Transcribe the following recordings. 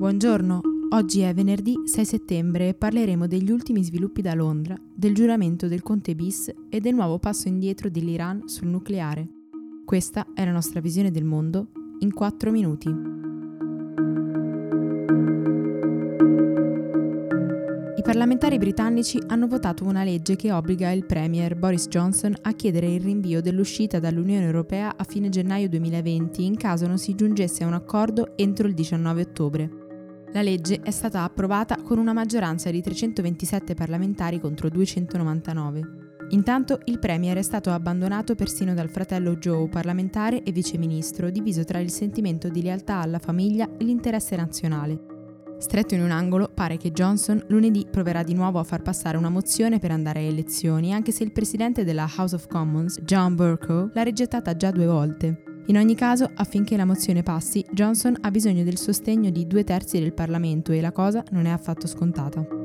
Buongiorno, oggi è venerdì 6 settembre e parleremo degli ultimi sviluppi da Londra, del giuramento del Conte bis e del nuovo passo indietro dell'Iran sul nucleare. Questa è la nostra visione del mondo in 4 minuti. I parlamentari britannici hanno votato una legge che obbliga il Premier Boris Johnson a chiedere il rinvio dell'uscita dall'Unione Europea a fine gennaio 2020 in caso non si giungesse a un accordo entro il 19 ottobre. La legge è stata approvata con una maggioranza di 327 parlamentari contro 299. Intanto il Premier è stato abbandonato persino dal fratello Joe, parlamentare e viceministro, diviso tra il sentimento di lealtà alla famiglia e l'interesse nazionale. Stretto in un angolo, pare che Johnson lunedì proverà di nuovo a far passare una mozione per andare a elezioni, anche se il presidente della House of Commons, John Burko, l'ha rigettata già due volte. In ogni caso, affinché la mozione passi, Johnson ha bisogno del sostegno di due terzi del Parlamento e la cosa non è affatto scontata.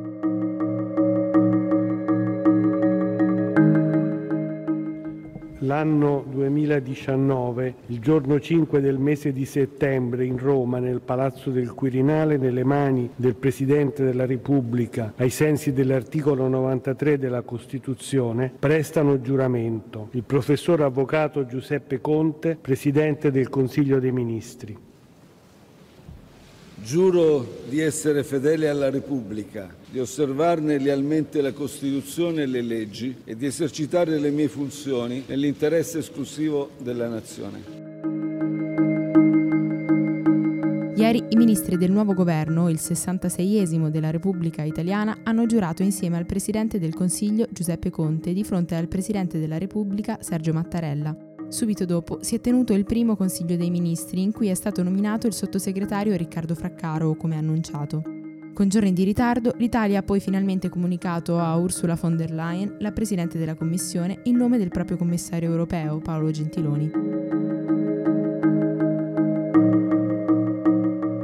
L'anno 2019, il giorno 5 del mese di settembre in Roma, nel Palazzo del Quirinale, nelle mani del Presidente della Repubblica, ai sensi dell'articolo 93 della Costituzione, prestano giuramento il professor avvocato Giuseppe Conte, Presidente del Consiglio dei Ministri. Giuro di essere fedele alla Repubblica, di osservarne lealmente la Costituzione e le leggi e di esercitare le mie funzioni nell'interesse esclusivo della Nazione. Ieri i ministri del nuovo governo, il 66esimo della Repubblica Italiana, hanno giurato insieme al Presidente del Consiglio Giuseppe Conte di fronte al Presidente della Repubblica Sergio Mattarella. Subito dopo si è tenuto il primo Consiglio dei Ministri in cui è stato nominato il sottosegretario Riccardo Fraccaro, come annunciato. Con giorni di ritardo, l'Italia ha poi finalmente comunicato a Ursula von der Leyen, la Presidente della Commissione, in nome del proprio commissario europeo, Paolo Gentiloni.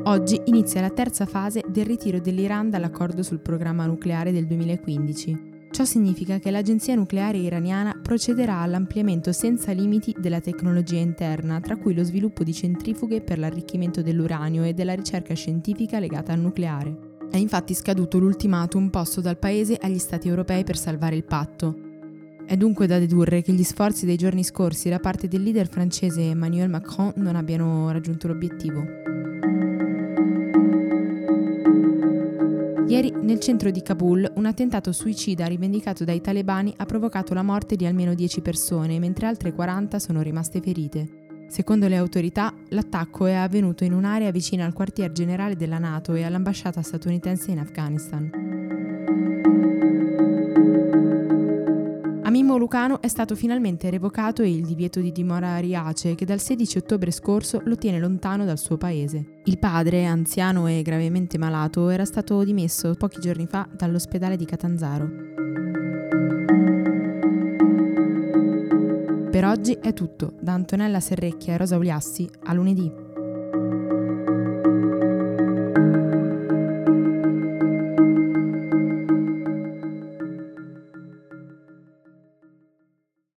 Oggi inizia la terza fase del ritiro dell'Iran dall'accordo sul programma nucleare del 2015. Ciò significa che l'agenzia nucleare iraniana procederà all'ampliamento senza limiti della tecnologia interna, tra cui lo sviluppo di centrifughe per l'arricchimento dell'uranio e della ricerca scientifica legata al nucleare. È infatti scaduto l'ultimatum posto dal Paese agli Stati europei per salvare il patto. È dunque da dedurre che gli sforzi dei giorni scorsi da parte del leader francese Emmanuel Macron non abbiano raggiunto l'obiettivo. Ieri nel centro di Kabul un attentato suicida rivendicato dai talebani ha provocato la morte di almeno 10 persone, mentre altre 40 sono rimaste ferite. Secondo le autorità, l'attacco è avvenuto in un'area vicina al quartier generale della Nato e all'ambasciata statunitense in Afghanistan. Lucano è stato finalmente revocato il divieto di dimora a Riace che dal 16 ottobre scorso lo tiene lontano dal suo paese. Il padre, anziano e gravemente malato, era stato dimesso pochi giorni fa dall'ospedale di Catanzaro. Per oggi è tutto. Da Antonella Serrecchia e Rosa Uliassi, a lunedì.